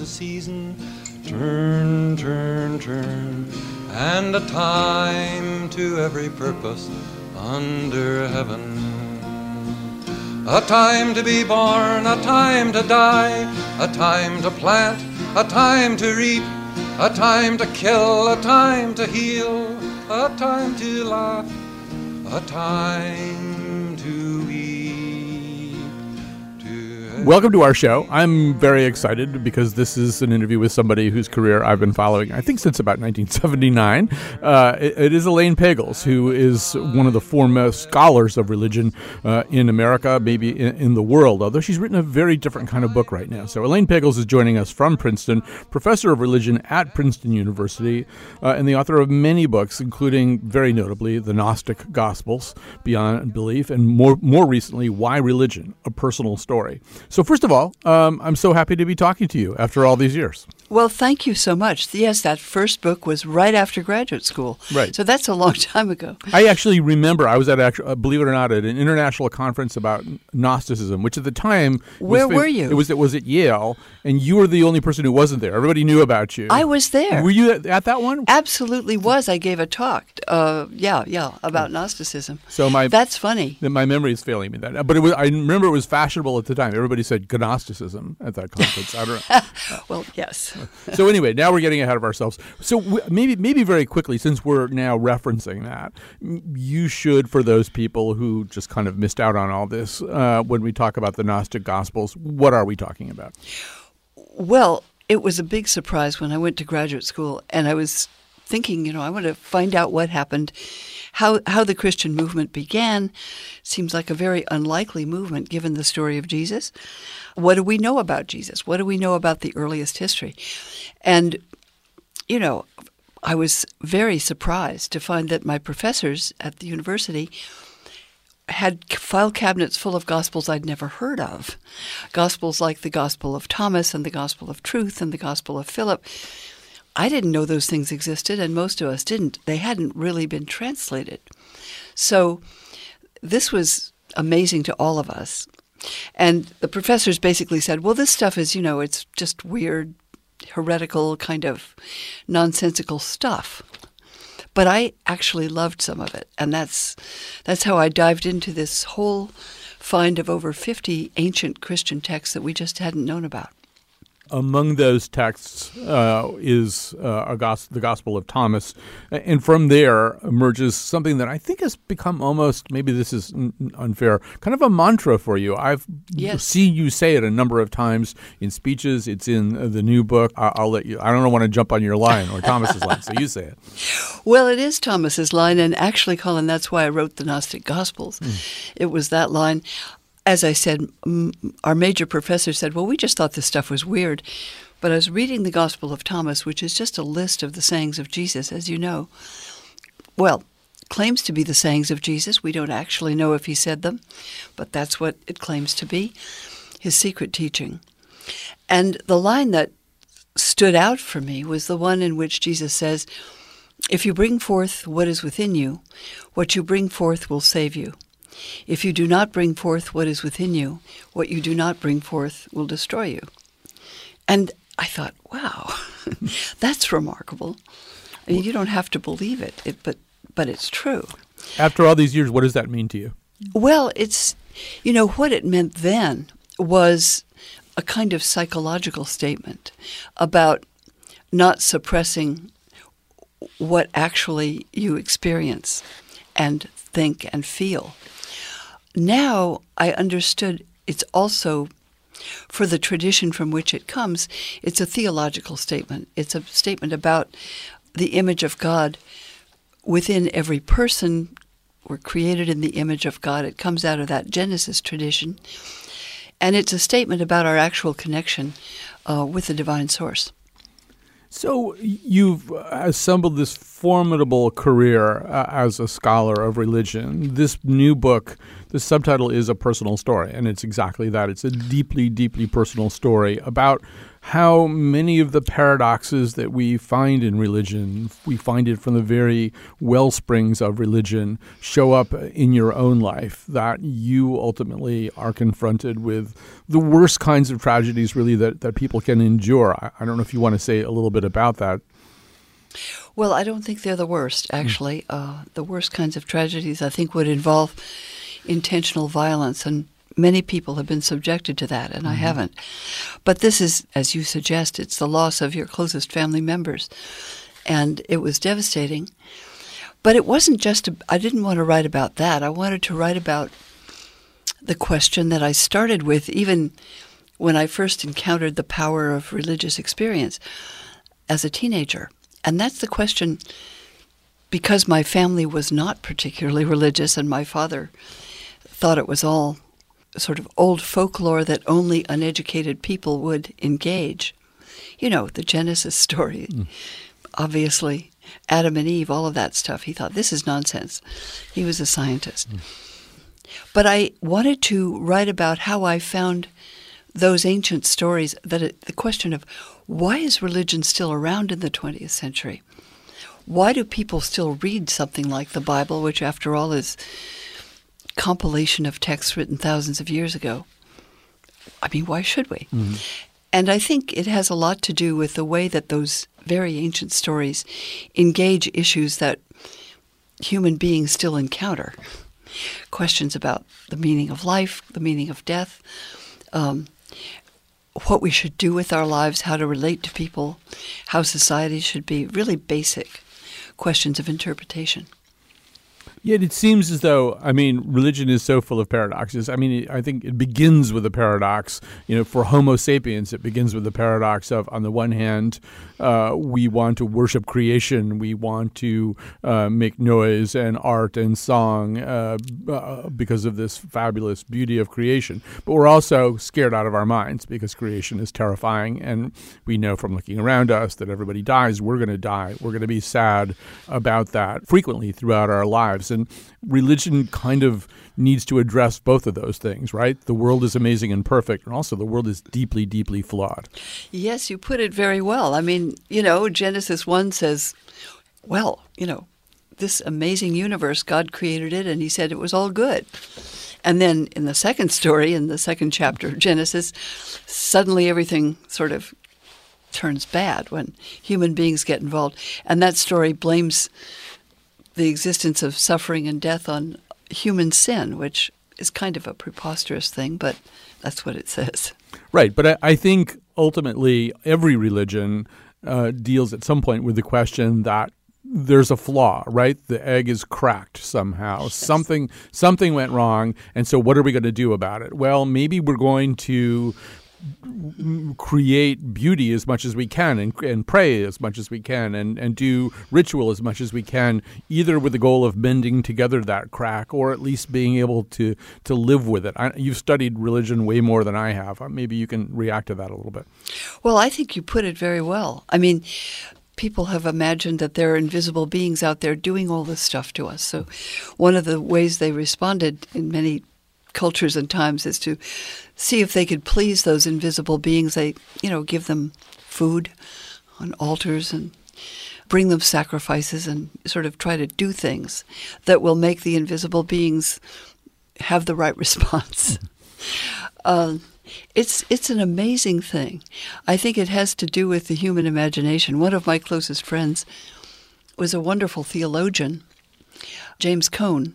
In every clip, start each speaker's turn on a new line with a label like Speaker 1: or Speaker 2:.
Speaker 1: A season, turn, turn, turn. And a time to every purpose under heaven. A time to be born, a time to die, a time to plant, a time to reap, a time to kill, a time to heal, a time to laugh, a time
Speaker 2: Welcome to our show. I'm very excited because this is an interview with somebody whose career I've been following, I think, since about 1979. Uh, it, it is Elaine Pagels, who is one of the foremost scholars of religion uh, in America, maybe in, in, the world, although she's written a very different kind of book right now. So, Elaine Pagels is joining us from Princeton, professor of religion at Princeton University, uh, and the author of many books, including, very notably, The Gnostic Gospels, Beyond Belief, and more, more recently, Why Religion? A Personal Story. So, first of all, um, I'm so happy to be talking to you after all these years.
Speaker 3: Well, thank you so much. Yes, that first book was right after graduate school.
Speaker 2: Right.
Speaker 3: So that's a long time ago.
Speaker 2: I actually remember I was at, uh, believe it or not, at an international conference about Gnosticism, which at the time.
Speaker 3: Where were you?
Speaker 2: It was, it was at Yale, and you were the only person who wasn't there. Everybody knew about you.
Speaker 3: I was there.
Speaker 2: Were you at, at that one?
Speaker 3: Absolutely was. I gave a talk. Uh, yeah, yeah, about Gnosticism.
Speaker 2: So my
Speaker 3: that's funny.
Speaker 2: My memory is failing me that, but it was. I remember it was fashionable at the time. Everybody said Gnosticism at that conference. I don't know.
Speaker 3: well, yes.
Speaker 2: so anyway, now we're getting ahead of ourselves. So w- maybe maybe very quickly, since we're now referencing that, you should for those people who just kind of missed out on all this uh, when we talk about the Gnostic Gospels. What are we talking about?
Speaker 3: Well, it was a big surprise when I went to graduate school, and I was thinking, you know, I want to find out what happened, how how the Christian movement began. Seems like a very unlikely movement given the story of Jesus. What do we know about Jesus? What do we know about the earliest history? And you know, I was very surprised to find that my professors at the university had file cabinets full of gospels I'd never heard of. Gospels like the Gospel of Thomas and the Gospel of Truth and the Gospel of Philip. I didn't know those things existed, and most of us didn't. They hadn't really been translated. So this was amazing to all of us. And the professors basically said, well, this stuff is, you know, it's just weird, heretical, kind of nonsensical stuff. But I actually loved some of it, and that's that's how I dived into this whole find of over 50 ancient Christian texts that we just hadn't known about.
Speaker 2: Among those texts uh, is uh, gos- the Gospel of Thomas, and from there emerges something that I think has become almost maybe this is n- unfair, kind of a mantra for you. I've
Speaker 3: yes.
Speaker 2: seen you say it a number of times in speeches. It's in the new book. I- will let you. I don't want to jump on your line or Thomas's line, so you say it.
Speaker 3: Well, it is Thomas's line, and actually, Colin, that's why I wrote the Gnostic Gospels. Mm. It was that line as I said, our major professor said, Well, we just thought this stuff was weird. But I was reading the Gospel of Thomas, which is just a list of the sayings of Jesus, as you know. Well, claims to be the sayings of Jesus. We don't actually know if he said them, but that's what it claims to be his secret teaching. And the line that stood out for me was the one in which Jesus says, If you bring forth what is within you, what you bring forth will save you. If you do not bring forth what is within you, what you do not bring forth will destroy you. And I thought, wow, that's remarkable. I mean, you don't have to believe it, it, but but it's true.
Speaker 2: After all these years, what does that mean to you?
Speaker 3: Well, it's you know what it meant then was a kind of psychological statement about not suppressing what actually you experience and think and feel now I understood it's also for the tradition from which it comes, it's a theological statement. It's a statement about the image of God within every person. We're created in the image of God. It comes out of that Genesis tradition. And it's a statement about our actual connection uh, with the divine source.
Speaker 2: So you've assembled this formidable career uh, as a scholar of religion. This new book, the subtitle is a personal story, and it's exactly that. It's a deeply, deeply personal story about how many of the paradoxes that we find in religion, we find it from the very well springs of religion, show up in your own life, that you ultimately are confronted with the worst kinds of tragedies, really, that, that people can endure. I, I don't know if you want to say a little bit about that.
Speaker 3: Well, I don't think they're the worst, actually. Mm. Uh, the worst kinds of tragedies, I think, would involve intentional violence and Many people have been subjected to that, and mm-hmm. I haven't. But this is, as you suggest, it's the loss of your closest family members. And it was devastating. But it wasn't just, I didn't want to write about that. I wanted to write about the question that I started with, even when I first encountered the power of religious experience as a teenager. And that's the question because my family was not particularly religious and my father thought it was all sort of old folklore that only uneducated people would engage. You know, the Genesis story, mm. obviously, Adam and Eve, all of that stuff. He thought, this is nonsense. He was a scientist. Mm. But I wanted to write about how I found those ancient stories that it, the question of why is religion still around in the 20th century? Why do people still read something like the Bible, which, after all, is compilation of texts written thousands of years ago. I mean, why should we? Mm-hmm. And I think it has a lot to do with the way that those very ancient stories engage issues that human beings still encounter. Questions about the meaning of life, the meaning of death, um, what we should do with our lives, how to relate to people, how society should be really basic questions of interpretation.
Speaker 2: Yet it seems as though, I mean, religion is so full of paradoxes. I mean, I think it begins with a paradox. You know, for Homo sapiens, it begins with the paradox of, on the one hand, uh, we want to worship creation, we want to uh, make noise and art and song uh, uh, because of this fabulous beauty of creation. But we're also scared out of our minds because creation is terrifying. And we know from looking around us that everybody dies. We're going to die. We're going to be sad about that frequently throughout our lives. And religion kind of needs to address both of those things, right? The world is amazing and perfect, and also the world is deeply, deeply flawed.
Speaker 3: Yes, you put it very well. I mean, you know, Genesis 1 says, well, you know, this amazing universe, God created it, and He said it was all good. And then in the second story, in the second chapter of Genesis, suddenly everything sort of turns bad when human beings get involved. And that story blames the existence of suffering and death on human sin, which is kind of a preposterous thing, but that's what it says.
Speaker 2: Right. But I, I think ultimately every religion uh, deals at some point with the question that there's a flaw, right? The egg is cracked somehow. Yes. Something something went wrong, and so what are we going to do about it? Well, maybe we're going to create beauty as much as we can and, and pray as much as we can and, and do ritual as much as we can, either with the goal of mending together that crack or at least being able to, to live with it. I, you've studied religion way more than I have. Uh, maybe you can react to that a little bit.
Speaker 3: Well, I think you put it very well. I mean, people have imagined that there are invisible beings out there doing all this stuff to us. So, one of the ways they responded in many cultures and times is to see if they could please those invisible beings. They, you know, give them food on altars and bring them sacrifices and sort of try to do things that will make the invisible beings have the right response. uh, it's it's an amazing thing. I think it has to do with the human imagination. One of my closest friends was a wonderful theologian, James Cone,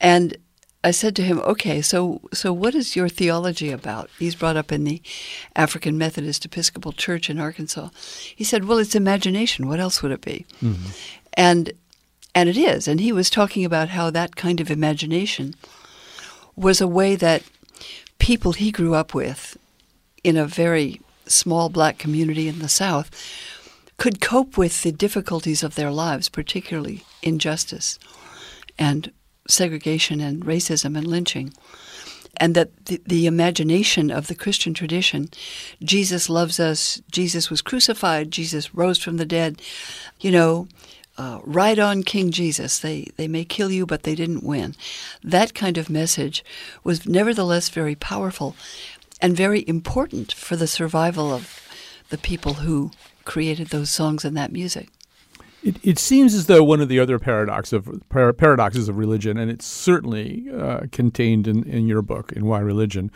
Speaker 3: and I said to him, "Okay, so so what is your theology about?" He's brought up in the African Methodist Episcopal Church in Arkansas. He said, "Well, it's imagination. What else would it be?" Mm-hmm. And and it is. And he was talking about how that kind of imagination was a way that people he grew up with in a very small black community in the South could cope with the difficulties of their lives, particularly injustice and segregation and racism and lynching. and that the, the imagination of the Christian tradition, Jesus loves us, Jesus was crucified, Jesus rose from the dead, you know, uh, ride on King Jesus. They they may kill you, but they didn't win. That kind of message was nevertheless very powerful and very important for the survival of the people who created those songs and that music.
Speaker 2: It, it seems as though one of the other paradox of paradoxes of religion, and it's certainly uh, contained in, in your book in Why Religion,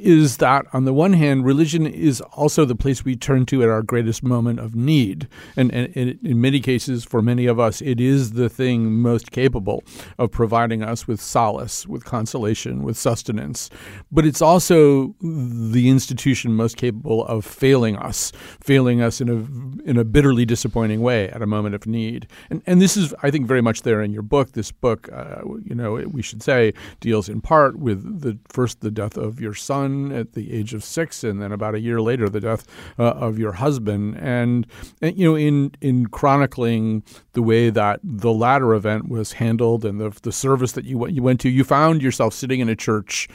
Speaker 2: is that on the one hand, religion is also the place we turn to at our greatest moment of need. And, and, and, in many cases, for many of us, it is the thing most capable of providing us with solace, with consolation, with sustenance. But it's also the institution most capable of failing us, failing us in a, in a bitterly disappointing way at a moment of need. And, and this is, I think, very much there in your book. This book, uh, you know, we should say, deals in part with the first the death of your son son at the age of six, and then about a year later, the death uh, of your husband. And, and, you know, in in chronicling the way that the latter event was handled and the the service that you you went to, you found yourself sitting in a church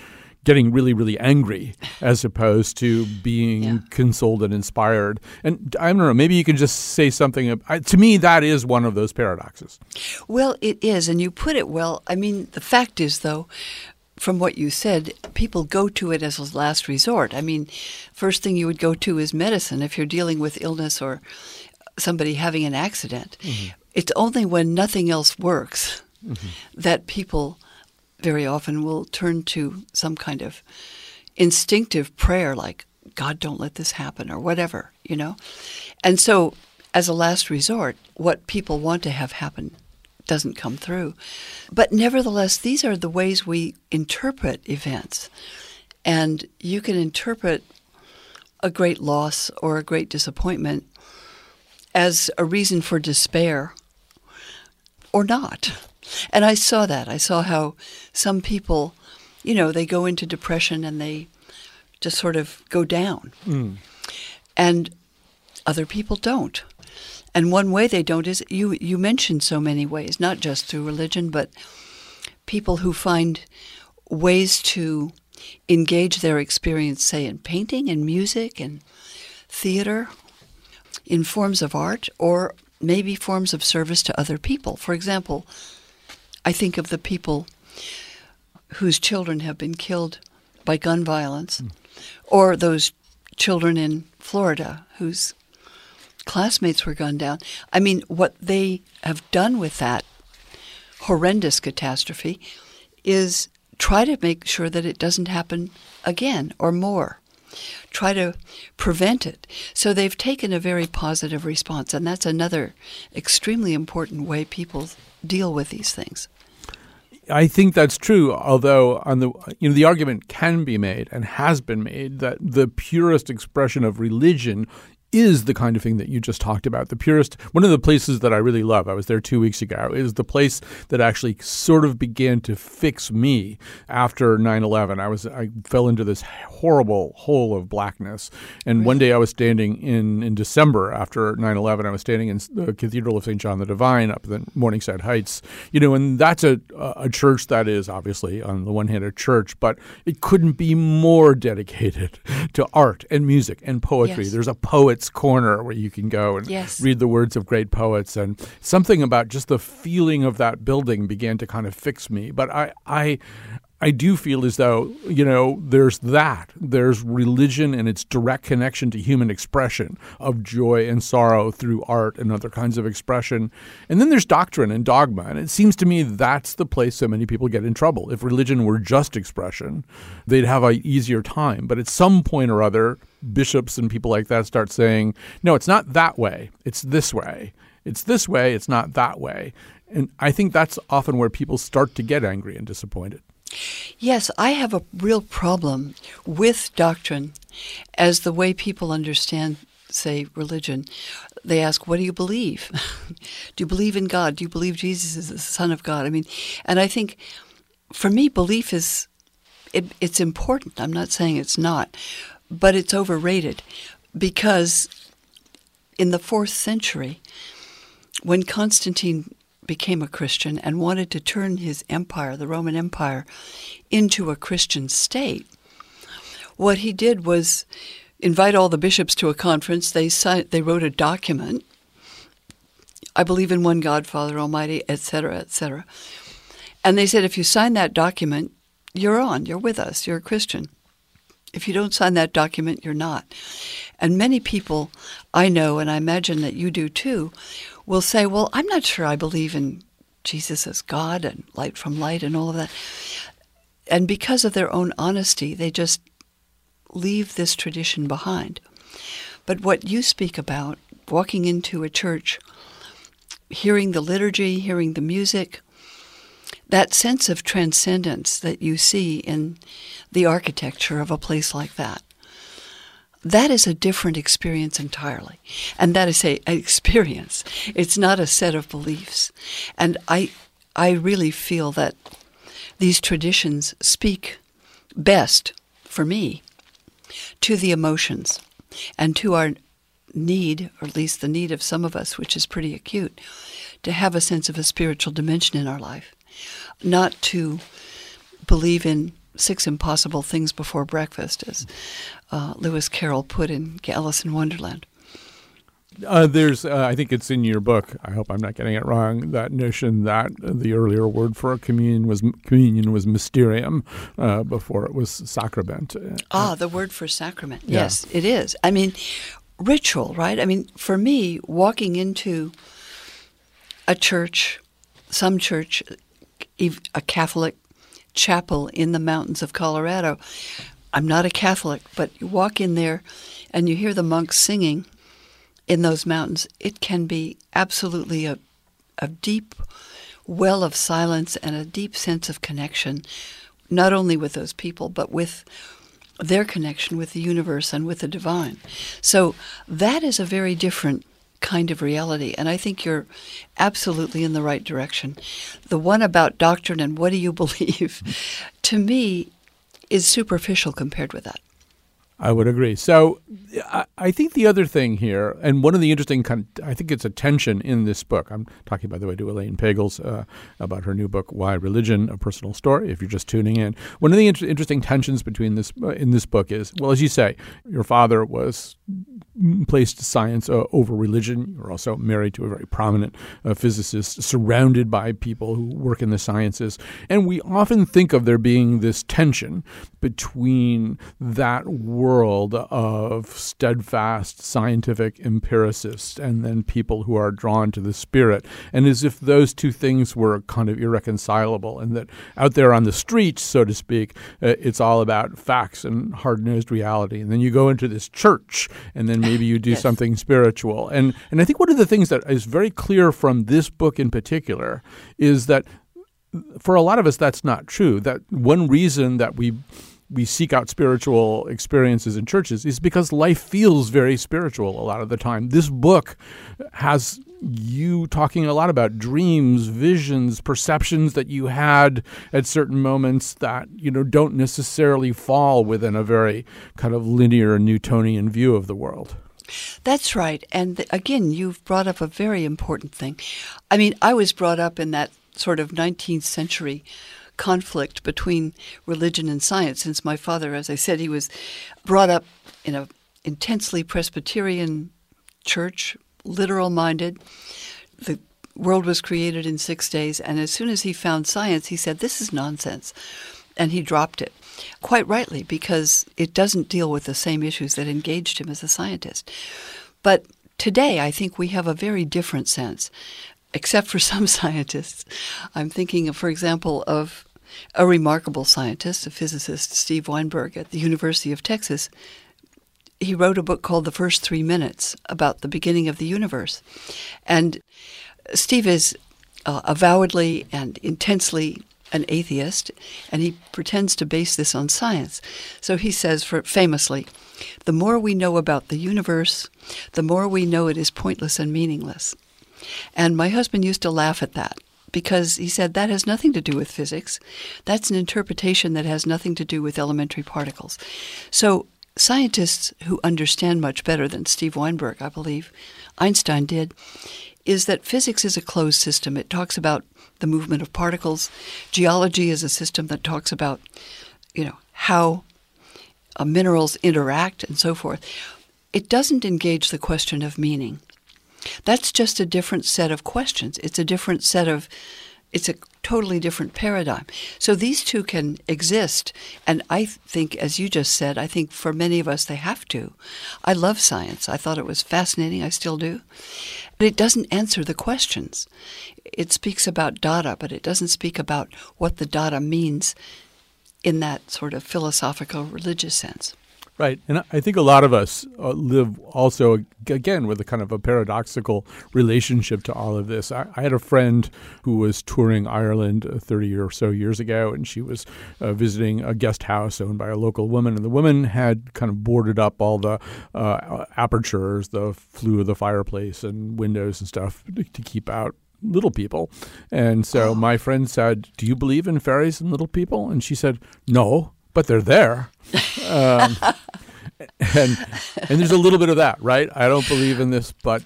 Speaker 2: getting really, really angry as opposed to being yeah. consoled and inspired. And I don't know, maybe you can just say something. To me, that is one of those paradoxes.
Speaker 3: Well, it is. And you put it well. I mean, the fact is, though, from what you said, people go to it as a last resort. I mean, first thing you would go to is medicine if you're dealing with illness or somebody having an accident. Mm-hmm. It's only when nothing else works mm-hmm. that people very often will turn to some kind of instinctive prayer like, God, don't let this happen, or whatever, you know? And so, as a last resort, what people want to have happen doesn't come through. But nevertheless, these are the ways we interpret events. And you can interpret a great loss or a great disappointment as a reason for despair or not. And I saw that. I saw how some people, you know, they go into depression and they just sort of go down. Mm. And other people don't. And one way they don't is you you mentioned so many ways, not just through religion, but people who find ways to engage their experience, say in painting and music and theater, in forms of art, or maybe forms of service to other people. For example, I think of the people whose children have been killed by gun violence, mm. or those children in Florida whose classmates were gunned down. I mean, what they have done with that horrendous catastrophe is try to make sure that it doesn't happen again or more. Try to prevent it. So they've taken a very positive response, and that's another extremely important way people deal with these things.
Speaker 2: I think that's true. Although on the you know the argument can be made and has been made that the purest expression of religion is the kind of thing that you just talked about. The purest, one of the places that I really love, I was there two weeks ago, is the place that actually sort of began to fix me after 9 11. I was, I fell into this horrible hole of blackness. And really? one day I was standing in, in December after 9 11, I was standing in the Cathedral of St. John the Divine up in Morningside Heights, you know, and that's a, a church that is obviously, on the one hand, a church, but it couldn't be more dedicated to art and music and poetry. Yes. There's a poet's corner where you can go and
Speaker 3: yes.
Speaker 2: read the words of great poets and something about just the feeling of that building began to kind of fix me but i i I do feel as though, you know, there's that. There's religion and its direct connection to human expression of joy and sorrow through art and other kinds of expression. And then there's doctrine and dogma. And it seems to me that's the place so many people get in trouble. If religion were just expression, they'd have an easier time. But at some point or other, bishops and people like that start saying, no, it's not that way, it's this way. It's this way, it's not that way. And I think that's often where people start to get angry and disappointed.
Speaker 3: Yes, I have a real problem with doctrine as the way people understand, say, religion. They ask, What do you believe? do you believe in God? Do you believe Jesus is the Son of God? I mean, and I think for me, belief is. It, it's important. I'm not saying it's not, but it's overrated because in the fourth century, when Constantine became a Christian and wanted to turn his empire, the Roman Empire, into a Christian state, what he did was invite all the bishops to a conference. They signed, they wrote a document. I believe in one God, Father Almighty, etc., etc. And they said, if you sign that document, you're on. You're with us. You're a Christian. If you don't sign that document, you're not. And many people I know, and I imagine that you do too, will say, Well, I'm not sure I believe in Jesus as God and light from light and all of that. And because of their own honesty, they just leave this tradition behind. But what you speak about, walking into a church, hearing the liturgy, hearing the music, that sense of transcendence that you see in the architecture of a place like that. That is a different experience entirely. And that is a, an experience. It's not a set of beliefs. And I I really feel that these traditions speak best for me to the emotions and to our need, or at least the need of some of us, which is pretty acute, to have a sense of a spiritual dimension in our life not to believe in six impossible things before breakfast, as uh, Lewis Carroll put in Alice in Wonderland.
Speaker 2: Uh, there's, uh, I think it's in your book. I hope I'm not getting it wrong. That notion that the earlier word for communion was communion was mysterium uh, before it was sacrament.
Speaker 3: Ah, the word for sacrament. Yeah. Yes, it is. I mean, ritual, right? I mean, for me, walking into a church, some church, a Catholic chapel in the mountains of Colorado. I'm not a Catholic, but you walk in there and you hear the monks singing in those mountains. It can be absolutely a, a deep well of silence and a deep sense of connection, not only with those people, but with their connection with the universe and with the divine. So that is a very different kind of reality. And I think you're absolutely in the right direction. The one about doctrine and what do you believe, to me, is superficial compared with that.
Speaker 2: I would agree. So I, think the other thing here, and one of the interesting, I think it's a tension in this book. I'm talking, by the way, to Elaine Pagels uh, about her new book, Why Religion: A Personal Story. If you're just tuning in, one of the inter- interesting tensions between this uh, in this book is, well, as you say, your father was placed science uh, over religion. You're also married to a very prominent uh, physicist, surrounded by people who work in the sciences, and we often think of there being this tension between that world of steadfast scientific empiricists and then people who are drawn to the spirit, and as if those two things were kind of irreconcilable, and that out there on the streets, so to speak, uh, it's all about facts and hard nosed reality. And then you go into this church, and then maybe you do yes. something spiritual. And, and I think one of the things that is very clear from this book in particular is that for a lot of us, that's not true. That one reason that we we seek out spiritual experiences in churches is because life feels very spiritual a lot of the time. This book has you talking a lot about dreams, visions, perceptions that you had at certain moments that, you know, don't necessarily fall within a very kind of linear Newtonian view of the world.
Speaker 3: That's right. And again, you've brought up a very important thing. I mean, I was brought up in that sort of 19th century conflict between religion and science since my father, as I said, he was brought up in a intensely Presbyterian church, literal minded. The world was created in six days, and as soon as he found science, he said, This is nonsense. And he dropped it. Quite rightly, because it doesn't deal with the same issues that engaged him as a scientist. But today, I think we have a very different sense except for some scientists. I'm thinking, of, for example, of a remarkable scientist, a physicist, Steve Weinberg at the University of Texas. He wrote a book called The First Three Minutes about the beginning of the universe. And Steve is uh, avowedly and intensely an atheist, and he pretends to base this on science. So he says, for, famously, the more we know about the universe, the more we know it is pointless and meaningless. And my husband used to laugh at that because he said that has nothing to do with physics. That's an interpretation that has nothing to do with elementary particles. So scientists who understand much better than Steve Weinberg, I believe, Einstein did, is that physics is a closed system. It talks about the movement of particles. Geology is a system that talks about, you know, how uh, minerals interact and so forth. It doesn't engage the question of meaning. That's just a different set of questions. It's a different set of it's a totally different paradigm. So these two can exist. And I think, as you just said, I think for many of us they have to. I love science. I thought it was fascinating. I still do. But it doesn't answer the questions. It speaks about data, but it doesn't speak about what the data means in that sort of philosophical religious sense.
Speaker 2: Right. And I think a lot of us uh, live also, again, with a kind of a paradoxical relationship to all of this. I, I had a friend who was touring Ireland uh, 30 or so years ago, and she was uh, visiting a guest house owned by a local woman. And the woman had kind of boarded up all the uh, apertures, the flue of the fireplace, and windows and stuff to, to keep out little people. And so oh. my friend said, Do you believe in fairies and little people? And she said, No but they're there. Um, and and there's a little bit of that, right? I don't believe in this, but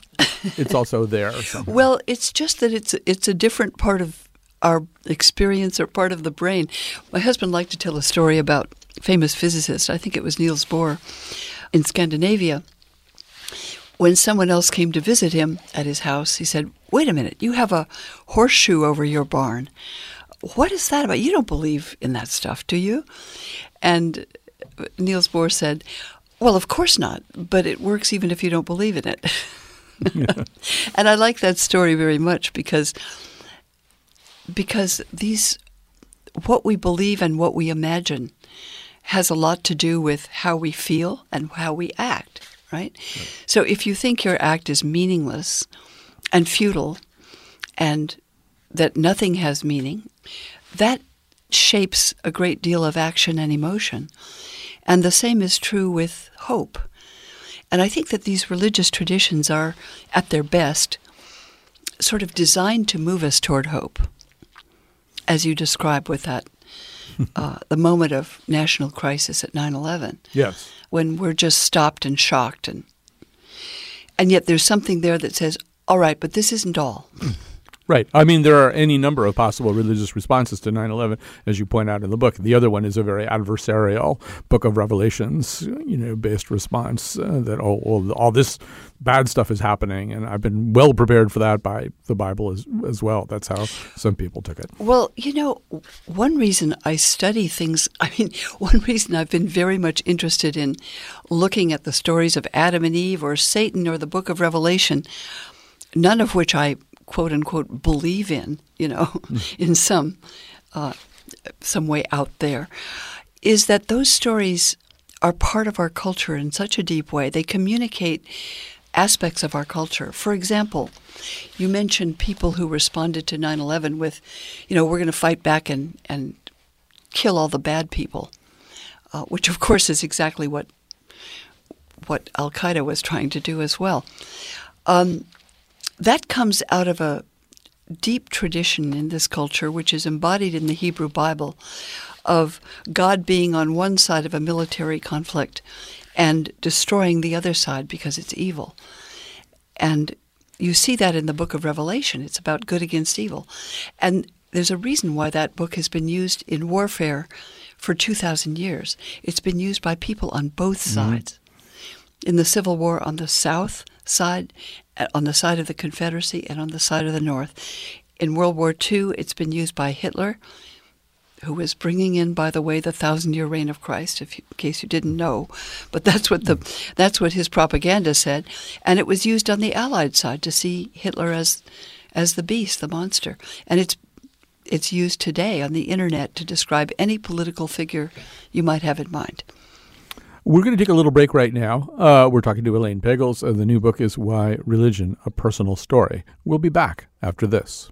Speaker 2: it's also there.
Speaker 3: Well, it's just that it's it's a different part of our experience or part of the brain. My husband liked to tell a story about famous physicist. I think it was Niels Bohr in Scandinavia. When someone else came to visit him at his house, he said, "Wait a minute, you have a horseshoe over your barn." What is that about? You don't believe in that stuff, do you? And Niels Bohr said, well, of course not, but it works even if you don't believe in it. and I like that story very much because because these what we believe and what we imagine has a lot to do with how we feel and how we act, right? right? So if you think your act is meaningless and futile and that nothing has meaning, that shapes a great deal of action and emotion. And the same is true with hope. And I think that these religious traditions are, at their best, sort of designed to move us toward hope, as you describe with that. Uh, the moment of national crisis at 9/11.
Speaker 2: Yes.
Speaker 3: When we're just stopped and shocked and and yet there's something there that says, "All right, but this isn't all."
Speaker 2: Right. I mean, there are any number of possible religious responses to 9 11, as you point out in the book. The other one is a very adversarial book of Revelations, you know, based response uh, that, oh, well, all this bad stuff is happening. And I've been well prepared for that by the Bible as, as well. That's how some people took it.
Speaker 3: Well, you know, one reason I study things, I mean, one reason I've been very much interested in looking at the stories of Adam and Eve or Satan or the book of Revelation, none of which I quote unquote believe in, you know, in some uh, some way out there, is that those stories are part of our culture in such a deep way. They communicate aspects of our culture. For example, you mentioned people who responded to 9/11 with, you know, we're going to fight back and and kill all the bad people, uh, which of course is exactly what what Al Qaeda was trying to do as well. Um, that comes out of a deep tradition in this culture, which is embodied in the Hebrew Bible, of God being on one side of a military conflict and destroying the other side because it's evil. And you see that in the book of Revelation. It's about good against evil. And there's a reason why that book has been used in warfare for 2,000 years. It's been used by people on both mm-hmm. sides. In the Civil War on the South side uh, on the side of the Confederacy and on the side of the North. In World War II, it's been used by Hitler, who was bringing in, by the way, the thousand-year reign of Christ, if you, in case you didn't know. But that's what the that's what his propaganda said, and it was used on the Allied side to see Hitler as as the beast, the monster, and it's it's used today on the internet to describe any political figure you might have in mind.
Speaker 2: We're going to take a little break right now. Uh, we're talking to Elaine Pagels. Uh, the new book is Why Religion, A Personal Story. We'll be back after this.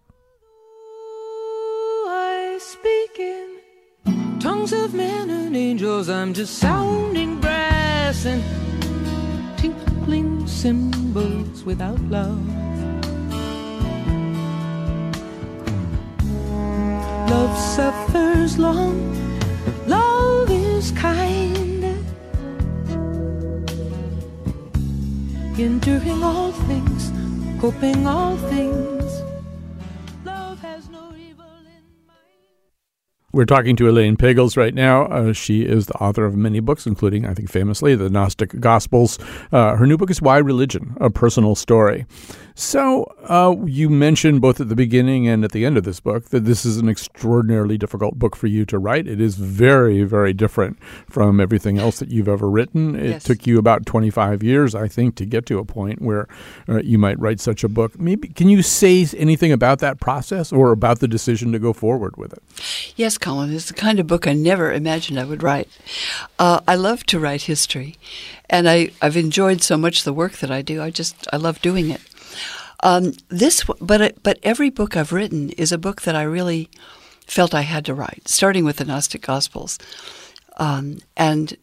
Speaker 4: I speak in tongues of men and angels. I'm just sounding brass and tinkling cymbals without love. Love suffers long, love is kind enduring all things, hoping all things. Love has no evil in mind.
Speaker 2: We're talking to Elaine Pagels right now. Uh, she is the author of many books, including, I think, famously, the Gnostic Gospels. Uh, her new book is Why Religion? A Personal Story. So, uh, you mentioned both at the beginning and at the end of this book that this is an extraordinarily difficult book for you to write. It is very, very different from everything else that you've ever written. It
Speaker 3: Yes.
Speaker 2: took you about 25 years, I think, to get to a point where uh, you might write such a book. Maybe can you say anything about that process or about the decision to go forward with it?
Speaker 3: Yes, Colin, it's the kind of book I never imagined I would write. Uh, I love to write history, and I, I've enjoyed so much the work that I do. I just I love doing it. Um, this, but but every book I've written is a book that I really felt I had to write. Starting with the Gnostic Gospels, um, and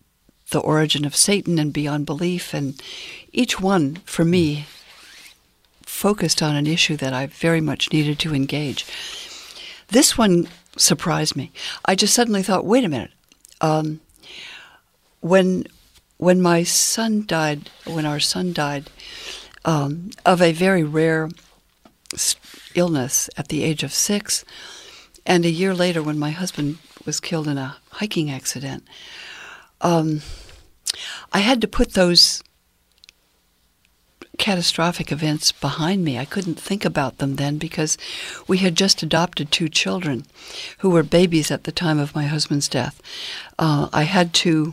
Speaker 3: the origin of Satan and beyond belief, and each one for me focused on an issue that I very much needed to engage. This one surprised me. I just suddenly thought, wait a minute. Um, when when my son died, when our son died um, of a very rare illness at the age of six, and a year later when my husband was killed in a hiking accident, um, I had to put those catastrophic events behind me. I couldn't think about them then because we had just adopted two children who were babies at the time of my husband's death. Uh, I had to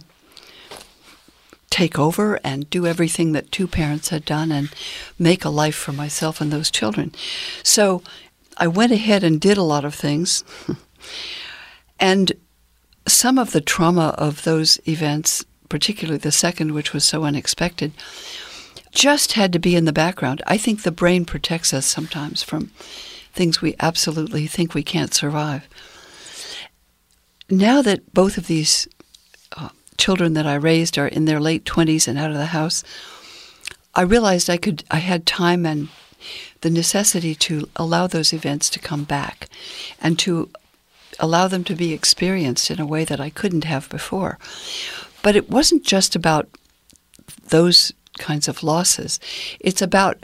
Speaker 3: take over and do everything that two parents had done and make a life for myself and those children. So I went ahead and did a lot of things. and some of the trauma of those events, particularly the second, which was so unexpected, just had to be in the background. I think the brain protects us sometimes from things we absolutely think we can't survive. Now that both of these children that I raised are in their late 20s and out of the house, I realized I could I had time and the necessity to allow those events to come back and to allow them to be experienced in a way that I couldn't have before. But it wasn't just about those kinds of losses. It's about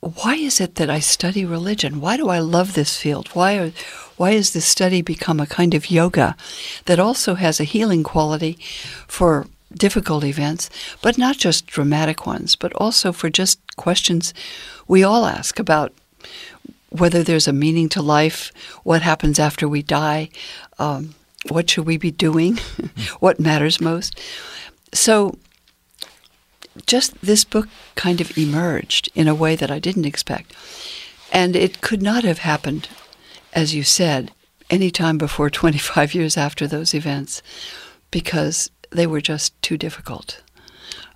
Speaker 3: why is it that I study religion? Why do I love this field? Why are, why has this study become a kind of yoga that also has a healing quality for difficult events, but not just dramatic ones, but also for just questions we all ask about whether there's a meaning to life, what happens after we die, um, what should we be doing, what matters most. So just this book kind of emerged in a way that I didn't expect. And it could not have happened, as you said, any time before 25 years after those events, because they were just too difficult.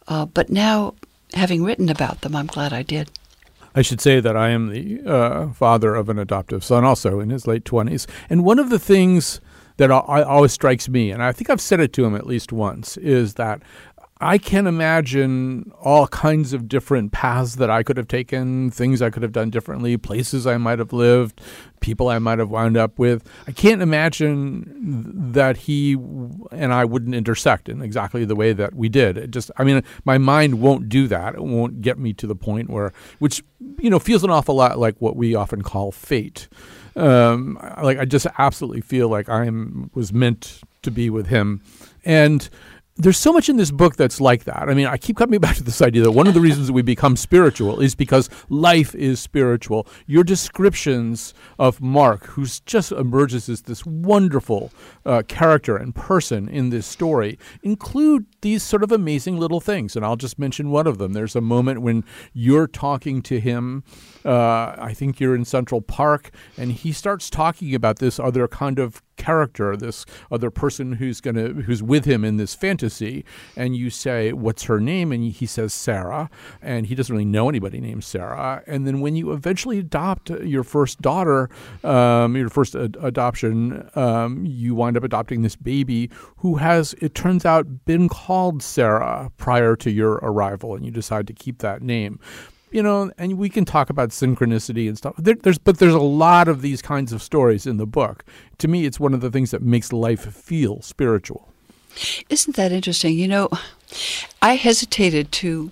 Speaker 3: Uh, but now, having written about them, I'm glad I did.
Speaker 2: I should say that I am the uh, father of an adoptive son, also in his late 20s. And one of the things that always strikes me, and I think I've said it to him at least once, is that I can imagine all kinds of different paths that I could have taken, things I could have done differently, places I might have lived, people I might have wound up with. I can't imagine that he and I wouldn't intersect in exactly the way that we did. It just, I mean, my mind won't do that. It won't get me to the point where, which, you know, feels an awful lot like what we often call fate. Um, like I just absolutely feel like I was meant to be with him, and there's so much in this book that's like that. I mean, I keep coming back to this idea that one of the reasons that we become spiritual is because life is spiritual. Your descriptions of Mark, who just emerges as this wonderful uh, character and person in this story, include these sort of amazing little things. And I'll just mention one of them. There's a moment when you're talking to him. Uh, I think you're in Central Park, and he starts talking about this other kind of character, this other person who's gonna who's with him in this fantasy, and you say, "What's her name?" and he says Sarah, and he doesn't really know anybody named Sarah. And then when you eventually adopt your first daughter, um, your first ad- adoption, um, you wind up adopting this baby who has, it turns out, been called Sarah prior to your arrival, and you decide to keep that name you know, and we can talk about synchronicity and stuff. There, there's, but there's a lot of these kinds of stories in the book. To me, it's one of the things that makes life feel spiritual.
Speaker 3: Isn't that interesting? You know, I hesitated to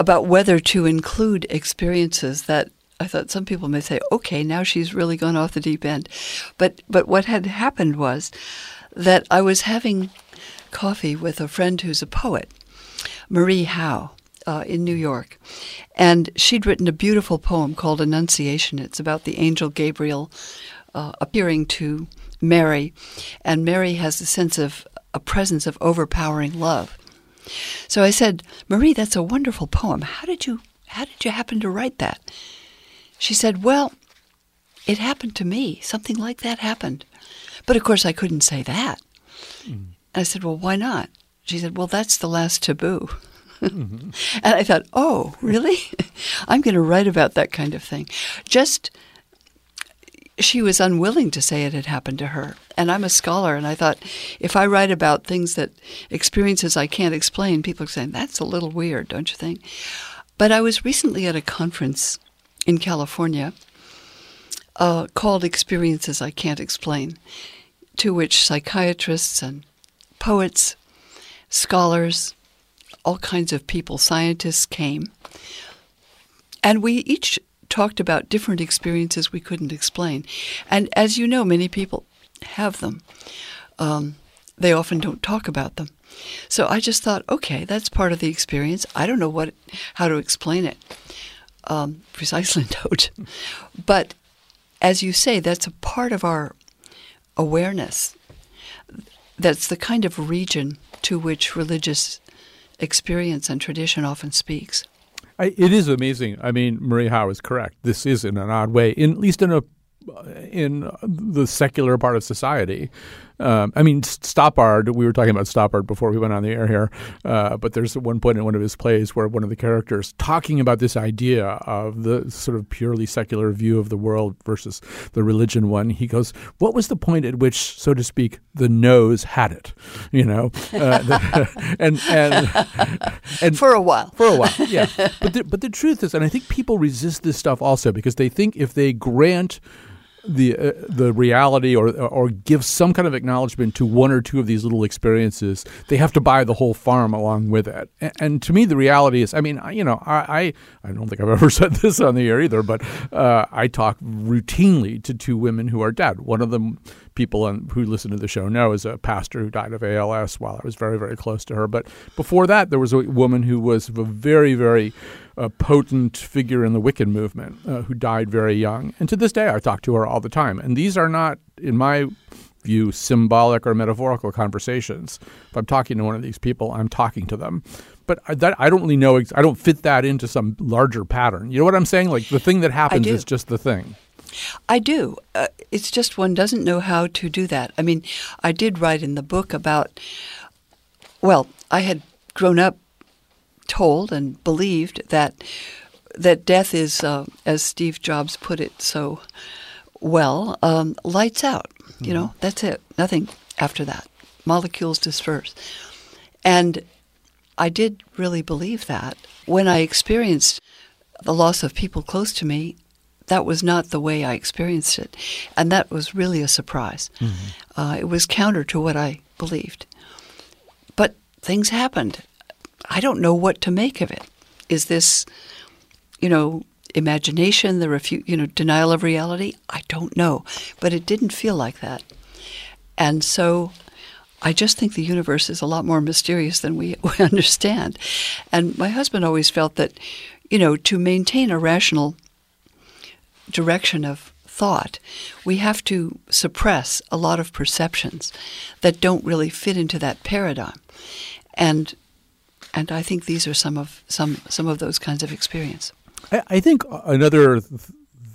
Speaker 3: about whether to include experiences that I thought some people may say, okay, now she's really gone off the deep end. But but what had happened was that I was having coffee with a friend who's a poet, Marie Howe, uh, in New York, and she'd written a beautiful poem called Annunciation. It's about the angel Gabriel uh, appearing to Mary, and Mary has a sense of a presence of overpowering love. So I said, Marie, that's a wonderful poem. How did you how did you happen to write that? She said, Well, it happened to me. Something like that happened. But of course, I couldn't say that. Mm. I said, Well, why not? She said, Well, that's the last taboo. Mm-hmm. and I thought, Oh, really? I'm going to write about that kind of thing. Just, she was unwilling to say it had happened to her. And I'm a scholar, and I thought, if I write about things that experiences I can't explain, people are saying, That's a little weird, don't you think? But I was recently at a conference in California uh, called Experiences I Can't Explain, to which psychiatrists and poets, scholars, all kinds of people, scientists came. And we each talked about different experiences we couldn't explain. And as you know, many people have them. Um, they often don't talk about them. So I just thought, okay, that's part of the experience. I don't know what, how to explain it um, precisely don't. But as you say, that's a part of our awareness. That's the kind of region to which religious experience and tradition often speaks.
Speaker 2: I, it is amazing. I mean, Marie Howe is correct. This is, in an odd way, in, at least in a in the secular part of society, um, I mean, Stoppard, we were talking about Stoppard before we went on the air here, uh, but there's one point in one of his plays where one of the characters talking about this idea of the sort of purely secular view of the world versus the religion one. He goes, What was the point at which, so to speak, the noes had it? You know? Uh, the, and, and,
Speaker 3: and for a while.
Speaker 2: For a while, yeah. But the, but the truth is, and I think people resist this stuff also because they think if they grant the uh, the reality or or give some kind of acknowledgement to one or two of these little experiences, they have to buy the whole farm along with it. And, and to me, the reality is, I mean, you know, I, I, I don't think I've ever said this on the air either, but uh, I talk routinely to two women who are dead. One of them people who listen to the show know is a pastor who died of ALS while I was very, very close to her. But before that, there was a woman who was a very, very uh, potent figure in the Wiccan movement uh, who died very young. And to this day, I talk to her all the time. And these are not, in my view, symbolic or metaphorical conversations. If I'm talking to one of these people, I'm talking to them. But I, that, I don't really know. I don't fit that into some larger pattern. You know what I'm saying? Like the thing that happens is just the thing.
Speaker 3: I do. Uh, it's just one doesn't know how to do that. I mean, I did write in the book about, well, I had grown up told and believed that that death is, uh, as Steve Jobs put it so well, um, lights out. Mm-hmm. You know, mm-hmm. that's it. Nothing after that. Molecules disperse. And I did really believe that. When I experienced the loss of people close to me, that was not the way I experienced it. And that was really a surprise. Mm-hmm. Uh, it was counter to what I believed. But things happened. I don't know what to make of it. Is this, you know, imagination, the refu- you know, denial of reality? I don't know. But it didn't feel like that. And so I just think the universe is a lot more mysterious than we, we understand. And my husband always felt that, you know, to maintain a rational – direction of thought, we have to suppress a lot of perceptions that don't really fit into that paradigm. And and I think these are some of some some of those kinds of experience.
Speaker 2: I, I think another th-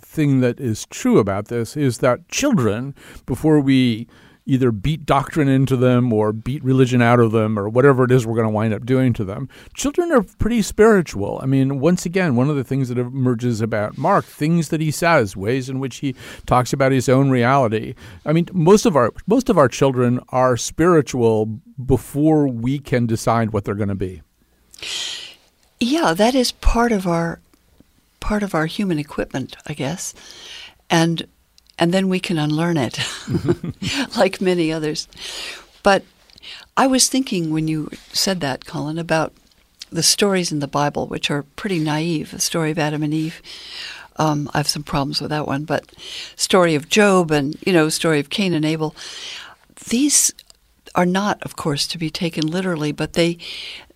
Speaker 2: thing that is true about this is that children, before we either beat doctrine into them or beat religion out of them or whatever it is we're going to wind up doing to them. Children are pretty spiritual. I mean, once again, one of the things that emerges about Mark, things that he says, ways in which he talks about his own reality. I mean, most of our most of our children are spiritual before we can decide what they're going to be.
Speaker 3: Yeah, that is part of our part of our human equipment, I guess. And and then we can unlearn it, like many others. But I was thinking when you said that, Colin, about the stories in the Bible, which are pretty naive, the story of Adam and Eve. Um, I have some problems with that one, but story of Job and you know story of Cain and Abel. These are not, of course, to be taken literally, but they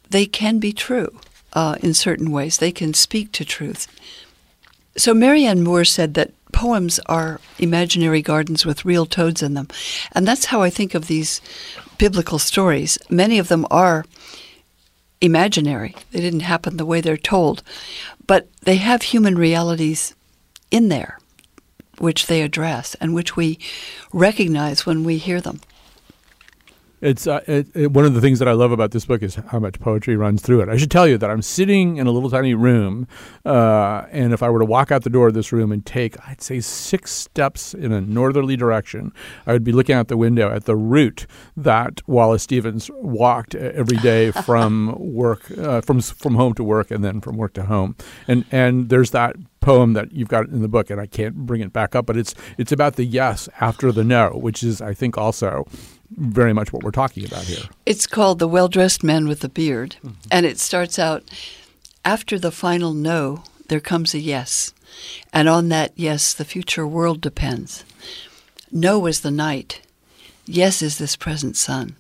Speaker 3: they can be true uh, in certain ways. They can speak to truth. So Marianne Moore said that poems are imaginary gardens with real toads in them, and that's how I think of these biblical stories. Many of them are imaginary. They didn't happen the way they're told, but they have human realities in there, which they address and which we recognize when we hear them.
Speaker 2: It's uh, it, it, one of the things that I love about this book is how much poetry runs through it. I should tell you that I'm sitting in a little tiny room, uh, and if I were to walk out the door of this room and take, I'd say, six steps in a northerly direction, I would be looking out the window at the route that Wallace Stevens walked every day from work, uh, from from home to work, and then from work to home. And and there's that poem that you've got in the book, and I can't bring it back up, but it's it's about the yes after the no, which is I think also very much what we're talking about here.
Speaker 3: It's called The Well Dressed Man with the Beard, mm-hmm. and it starts out after the final no, there comes a yes. And on that yes, the future world depends. No is the night, yes is this present sun.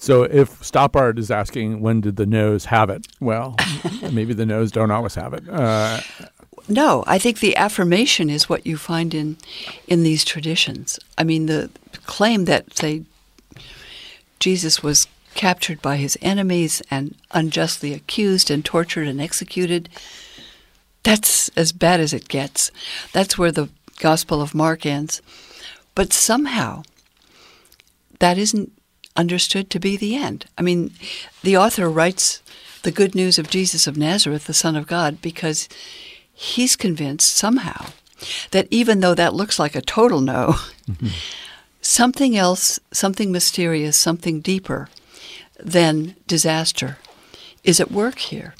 Speaker 2: So if Stoppard is asking when did the no's have it, well, maybe the no's don't always have it. Uh,
Speaker 3: no, I think the affirmation is what you find in in these traditions. I mean, the claim that say Jesus was captured by his enemies and unjustly accused and tortured and executed. That's as bad as it gets. That's where the Gospel of Mark ends. But somehow, that isn't understood to be the end. I mean, the author writes the good news of Jesus of Nazareth, the Son of God, because he's convinced somehow that even though that looks like a total no, mm-hmm. something else, something mysterious, something deeper than disaster is at work here.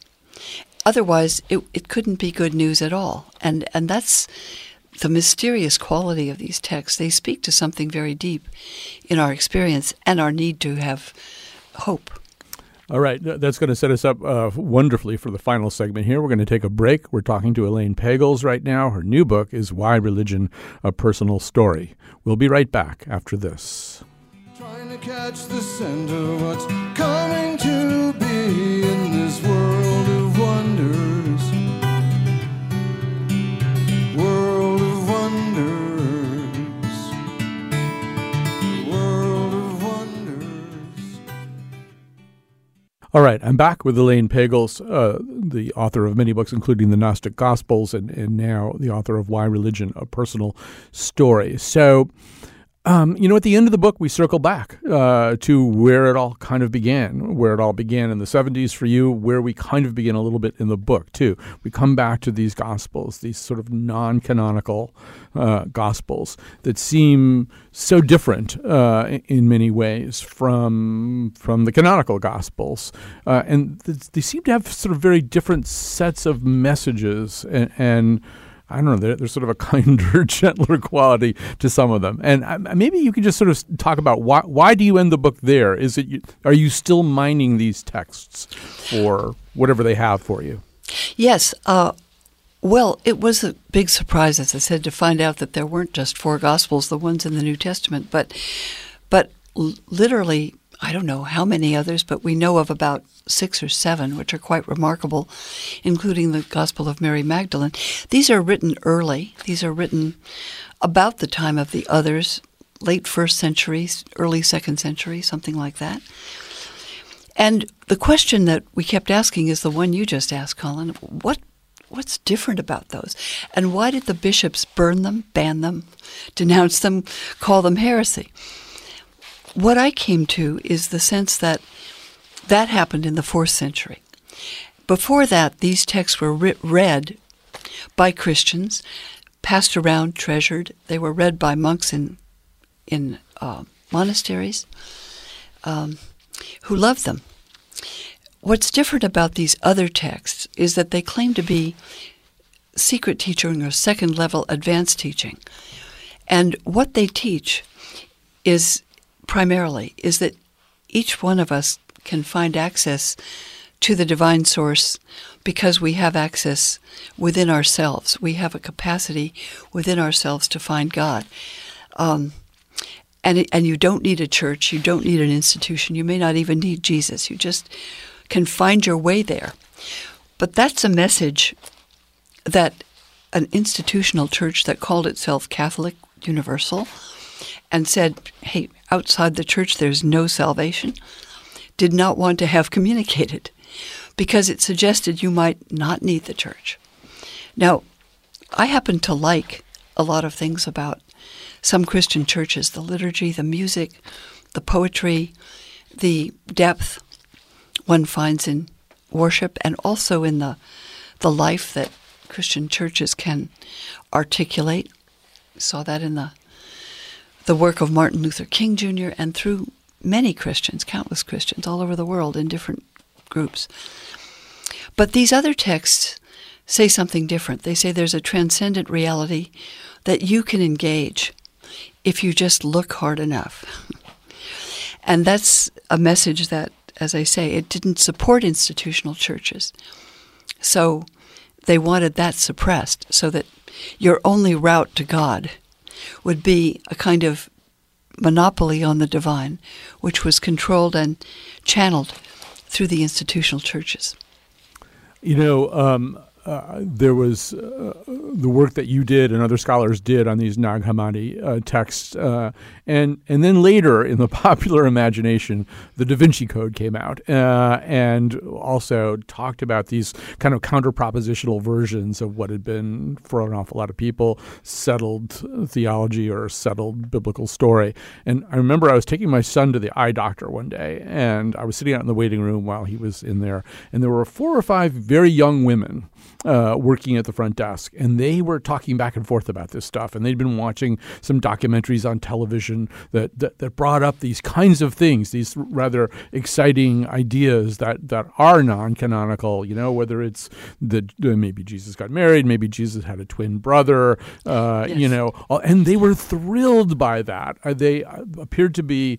Speaker 3: Otherwise, it, it couldn't be good news at all. And, and that's the mysterious quality of these texts. They speak to something very deep in our experience and our need to have hope.
Speaker 2: All right, that's going to set us up uh, wonderfully for the final segment here. We're going to take a break. We're talking to Elaine Pagels right now. Her new book is Why Religion a Personal Story. We'll be right back after this. Trying to catch the what's coming to be All right, I'm back with Elaine Pagels, uh, the author of many books, including the Gnostic Gospels, and, and now the author of Why Religion, a Personal Story. So, um, you know, at the end of the book, we circle back uh, to where it all kind of began, where it all began in the 70s for you, where we kind of begin a little bit in the book, too. We come back to these gospels, these sort of non canonical uh, gospels that seem so different uh, in many ways from, from the canonical gospels. Uh, and th- they seem to have sort of very different sets of messages and, and I don't know, there's sort of a kinder, gentler quality to some of them. And uh, maybe you could just sort of talk about why why do you end the book there? Is it are you still mining these texts for whatever they have for you?
Speaker 3: Yes. Uh, well, it was a big surprise, as I said, to find out that there weren't just four Gospels, the ones in the New Testament, but but literally I don't know how many others, but we know of about six or seven, which are quite remarkable, including the Gospel of Mary Magdalene. These are written early. These are written about the time of the others, late first century, early second century, something like that. And the question that we kept asking is the one you just asked, Colin. What what's different about those? And why did the bishops burn them, ban them, denounce them, call them heresy? What I came to is the sense that that happened in the fourth century. Before that, these texts were read by Christians, passed around, treasured. They were read by monks in in uh, monasteries um, who loved them. What's different about these other texts is that they claim to be secret teaching or second level advanced teaching. And what they teach is primarily is that each one of us can find access to the divine source because we have access within ourselves. We have a capacity within ourselves to find God. Um, and, and you don't need a church, you don't need an institution, you may not even need Jesus. You just can find your way there. But that's a message that an institutional church that called itself Catholic Universal and said, hey, outside the church there's no salvation, did not want to have communicated because it suggested you might not need the church. Now, I happen to like a lot of things about some Christian churches the liturgy, the music, the poetry, the depth one finds in worship, and also in the, the life that Christian churches can articulate. Saw that in the the work of Martin Luther King Jr. and through many Christians, countless Christians all over the world in different groups. But these other texts say something different. They say there's a transcendent reality that you can engage if you just look hard enough. and that's a message that, as I say, it didn't support institutional churches. So they wanted that suppressed so that your only route to God would be a kind of monopoly on the divine, which was controlled and channeled through the institutional churches.
Speaker 2: You know, um, uh, there was uh, the work that you did and other scholars did on these Nag Hammadi uh, texts, uh, and and then later in the popular imagination, the Da Vinci Code came out uh, and also talked about these kind of counterpropositional versions of what had been for an awful lot of people settled theology or settled biblical story. And I remember I was taking my son to the eye doctor one day, and I was sitting out in the waiting room while he was in there, and there were four or five very young women uh, working at the front desk, and they were talking back and forth about this stuff. And they'd been watching some documentaries on television that, that, that brought up these kinds of things, these rather exciting ideas that, that are non canonical, you know, whether it's that uh, maybe Jesus got married, maybe Jesus had a twin brother, uh, yes. you know, and they were thrilled by that. Uh, they uh, appeared to be,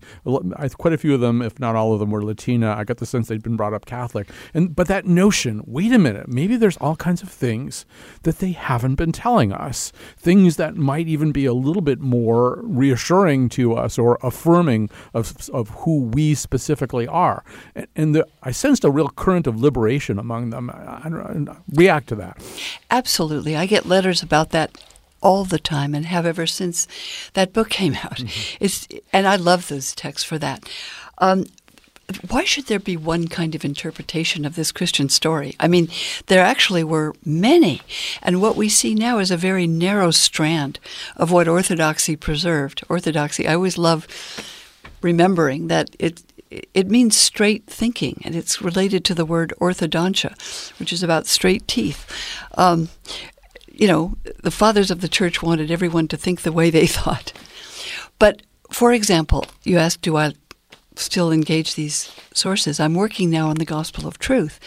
Speaker 2: quite a few of them, if not all of them, were Latina. I got the sense they'd been brought up Catholic. and But that notion, wait a minute, maybe there's all kinds kinds of things that they haven't been telling us. Things that might even be a little bit more reassuring to us or affirming of, of who we specifically are. And, and the, I sensed a real current of liberation among them. I, I, react to that.
Speaker 3: Absolutely. I get letters about that all the time and have ever since that book came out. Mm-hmm. It's and I love those texts for that. Um, why should there be one kind of interpretation of this Christian story? I mean, there actually were many, and what we see now is a very narrow strand of what Orthodoxy preserved. Orthodoxy, I always love remembering that it it means straight thinking, and it's related to the word orthodontia, which is about straight teeth. Um, you know, the fathers of the church wanted everyone to think the way they thought. But for example, you asked, do I still engage these sources. I'm working now on the Gospel of Truth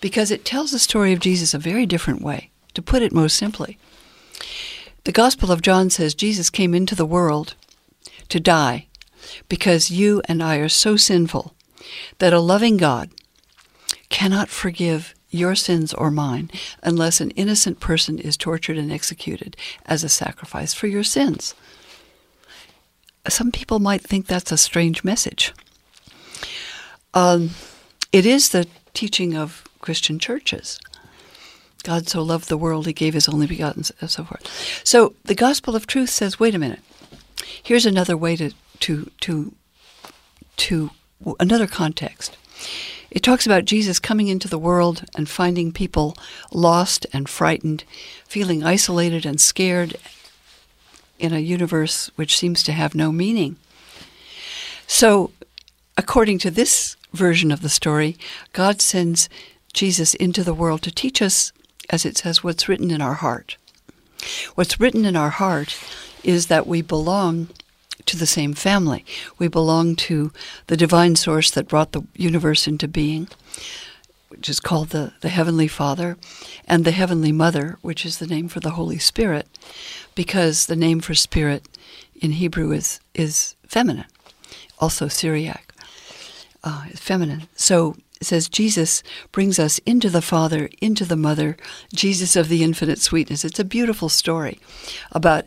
Speaker 3: because it tells the story of Jesus a very different way, to put it most simply. The Gospel of John says Jesus came into the world to die because you and I are so sinful that a loving God cannot forgive your sins or mine unless an innocent person is tortured and executed as a sacrifice for your sins. Some people might think that's a strange message. Um, it is the teaching of Christian churches. God so loved the world, he gave his only begotten, and so forth. So the gospel of truth says, wait a minute. Here's another way to, to, to, to another context. It talks about Jesus coming into the world and finding people lost and frightened, feeling isolated and scared in a universe which seems to have no meaning. So, according to this version of the story, God sends Jesus into the world to teach us, as it says, what's written in our heart. What's written in our heart is that we belong to the same family. We belong to the divine source that brought the universe into being, which is called the, the Heavenly Father, and the Heavenly Mother, which is the name for the Holy Spirit, because the name for Spirit in Hebrew is, is feminine, also Syriac uh, feminine. So it says Jesus brings us into the Father, into the Mother, Jesus of the infinite sweetness. It's a beautiful story about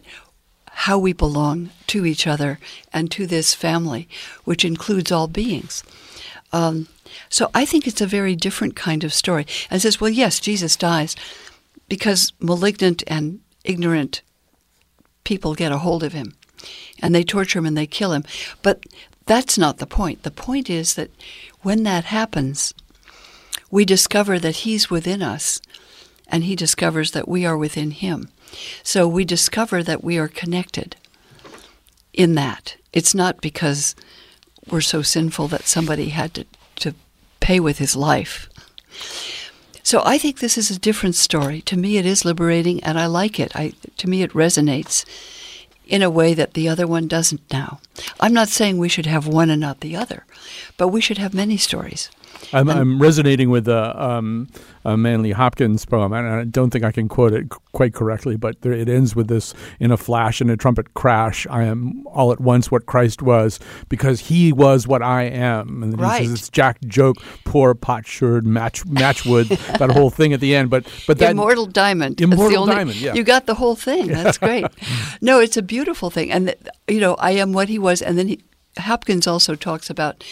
Speaker 3: how we belong to each other and to this family, which includes all beings. Um, so I think it's a very different kind of story. And it says, well, yes, Jesus dies because malignant and ignorant people get a hold of him and they torture him and they kill him. But that's not the point. The point is that when that happens, we discover that he's within us and he discovers that we are within him. So we discover that we are connected in that. It's not because we're so sinful that somebody had to, to pay with his life. So I think this is a different story. To me, it is liberating, and I like it. I, to me, it resonates in a way that the other one doesn't now. I'm not saying we should have one and not the other, but we should have many stories.
Speaker 2: I'm, I'm resonating with a, um, uh, Manley Hopkins poem, and I don't think I can quote it c- quite correctly, but there, it ends with this: "In a flash and a trumpet crash, I am all at once what Christ was, because He was what I am." And then
Speaker 3: Right.
Speaker 2: he says it's Jack joke, poor potsherd match matchwood, that whole thing at the end. But but that
Speaker 3: Immortal Diamond.
Speaker 2: Immortal
Speaker 3: only-
Speaker 2: Diamond, yeah.
Speaker 3: You got the whole thing. That's great. no, it's a beautiful thing. And, you know, I am what he was. And then he, Hopkins also talks about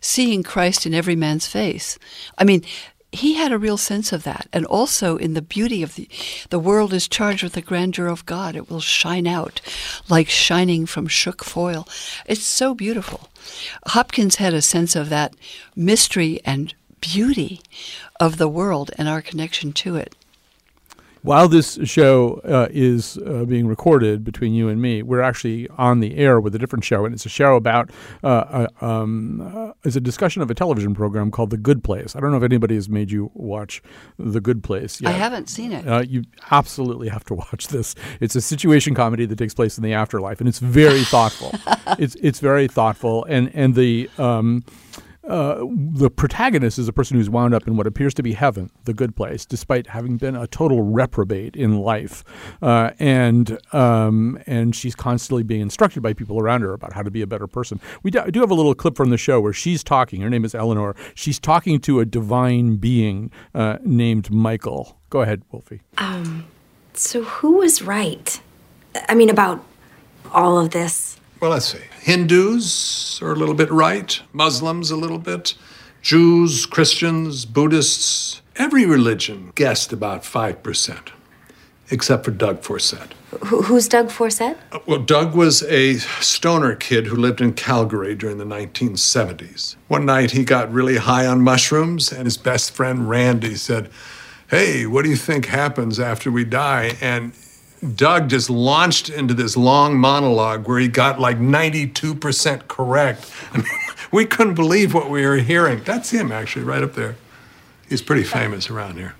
Speaker 3: seeing Christ in every man's face. I mean, he had a real sense of that. And also in the beauty of the, the world is charged with the grandeur of God. It will shine out like shining from shook foil. It's so beautiful. Hopkins had a sense of that mystery and beauty of the world and our connection to it.
Speaker 2: While this show uh, is uh, being recorded between you and me, we're actually on the air with a different show, and it's a show about uh, uh, um, uh, it's a discussion of a television program called The Good Place. I don't know if anybody has made you watch The Good Place.
Speaker 3: I haven't seen it.
Speaker 2: Uh, you absolutely have to watch this. It's a situation comedy that takes place in the afterlife, and it's very thoughtful. it's it's very thoughtful, and and the. Um, uh, the protagonist is a person who's wound up in what appears to be heaven, the good place, despite having been a total reprobate in life, uh, and um, and she's constantly being instructed by people around her about how to be a better person. We do, have a little clip from the show where she's talking. Her name is Eleanor. She's talking to a divine being uh, named Michael. Go ahead, Wolfie.
Speaker 5: Um, So who was right? I mean, about all of this.
Speaker 6: Well, let's see. Hindus are a little bit right, Muslims a little bit, Jews, Christians, Buddhists. Every religion guessed about 5%, except for Doug
Speaker 5: Forcett. Who's Doug Forcett?
Speaker 6: Uh, Well, Doug was a stoner kid who lived in Calgary during the 1970s. One night he got really high on mushrooms, and his best friend Randy said, Hey, what do you think happens after we die? And Doug just launched into this long monologue where he got like 92% correct. I mean, we couldn't believe what we were hearing. That's him, actually, right up there. He's pretty famous around here.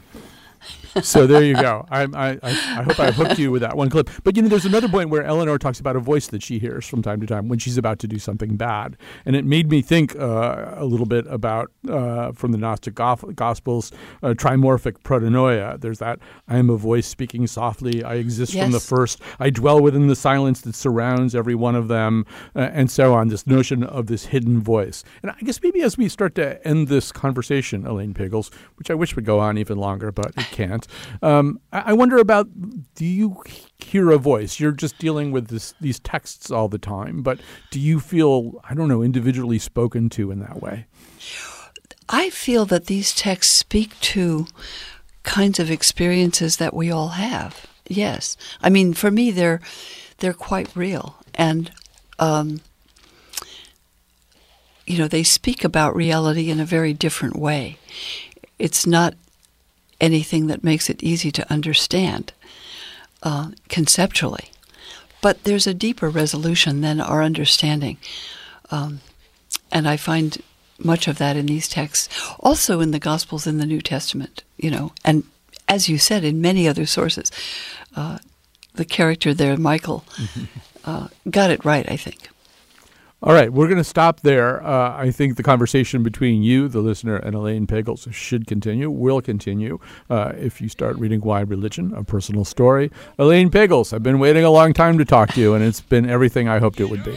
Speaker 2: So there you go. I, I, I hope I hooked you with that one clip. But you know, there's another point where Eleanor talks about a voice that she hears from time to time when she's about to do something bad, and it made me think uh, a little bit about uh, from the Gnostic Gospels, uh, trimorphic Protennoia. There's that I am a voice speaking softly. I exist from the first. I dwell within the silence that surrounds every one of them, uh, and so on. This notion of this hidden voice, and I guess maybe as we start to end this conversation, Elaine Pagels, which I wish would go on even longer, but it can't. Um, I, wonder about: Do you hear a voice? You're just dealing with this, these texts all the time, but do you feel I don't know individually spoken to in that way?
Speaker 3: I feel that these texts speak to kinds of experiences that we all have. Yes, I mean for me they're they're quite real, and um, you know they speak about reality in a very different way. It's not anything that makes it easy to understand uh, conceptually, but there's a deeper resolution than our understanding. Um, and I find much of that in these texts, also in the Gospels in the New Testament, you know, and as you said, in many other sources. Uh, the character there, Michael, uh, got it right, I think.
Speaker 2: All right, we're going to stop there. Uh, I think the conversation between you, the listener, and Elaine Pagels should continue, will continue, uh, if you start reading Why Religion, A Personal Story. Elaine Pagels, I've been waiting a long time to talk to you, and it's been everything I hoped it would be.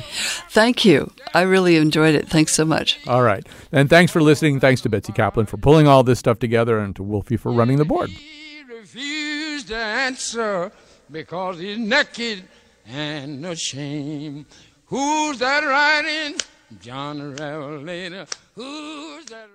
Speaker 3: Thank you. I really enjoyed it. Thanks so much.
Speaker 2: All right. And thanks for listening. Thanks to Betsy Kaplan for pulling all this stuff together, and to Wolfie for running the board.
Speaker 4: He refused to answer because he's naked and ashamed. Who's that writing? John the Revelator. Who's that